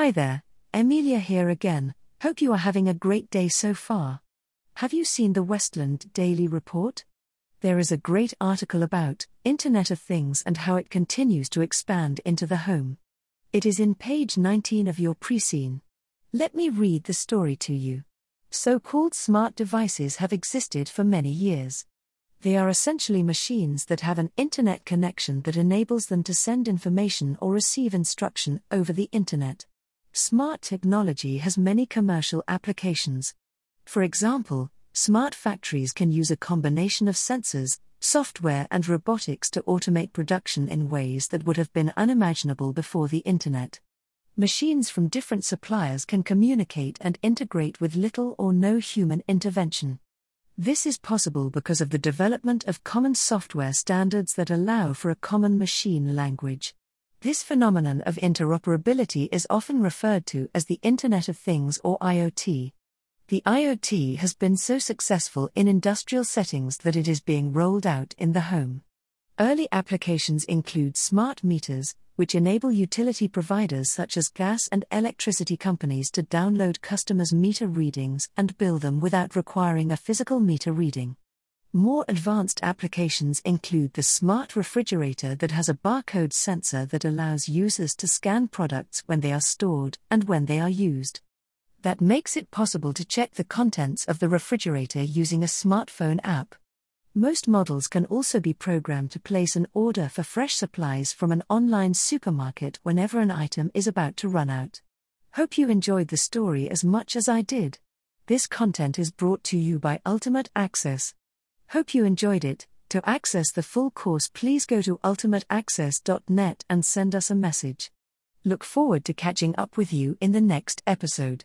Hi there, Emilia here again. Hope you are having a great day so far. Have you seen the Westland Daily Report? There is a great article about Internet of Things and how it continues to expand into the home. It is in page 19 of your pre-seen. Let me read the story to you. So-called smart devices have existed for many years. They are essentially machines that have an internet connection that enables them to send information or receive instruction over the internet. Smart technology has many commercial applications. For example, smart factories can use a combination of sensors, software, and robotics to automate production in ways that would have been unimaginable before the internet. Machines from different suppliers can communicate and integrate with little or no human intervention. This is possible because of the development of common software standards that allow for a common machine language. This phenomenon of interoperability is often referred to as the Internet of Things or IoT. The IoT has been so successful in industrial settings that it is being rolled out in the home. Early applications include smart meters, which enable utility providers such as gas and electricity companies to download customers' meter readings and bill them without requiring a physical meter reading. More advanced applications include the smart refrigerator that has a barcode sensor that allows users to scan products when they are stored and when they are used. That makes it possible to check the contents of the refrigerator using a smartphone app. Most models can also be programmed to place an order for fresh supplies from an online supermarket whenever an item is about to run out. Hope you enjoyed the story as much as I did. This content is brought to you by Ultimate Access. Hope you enjoyed it. To access the full course, please go to ultimateaccess.net and send us a message. Look forward to catching up with you in the next episode.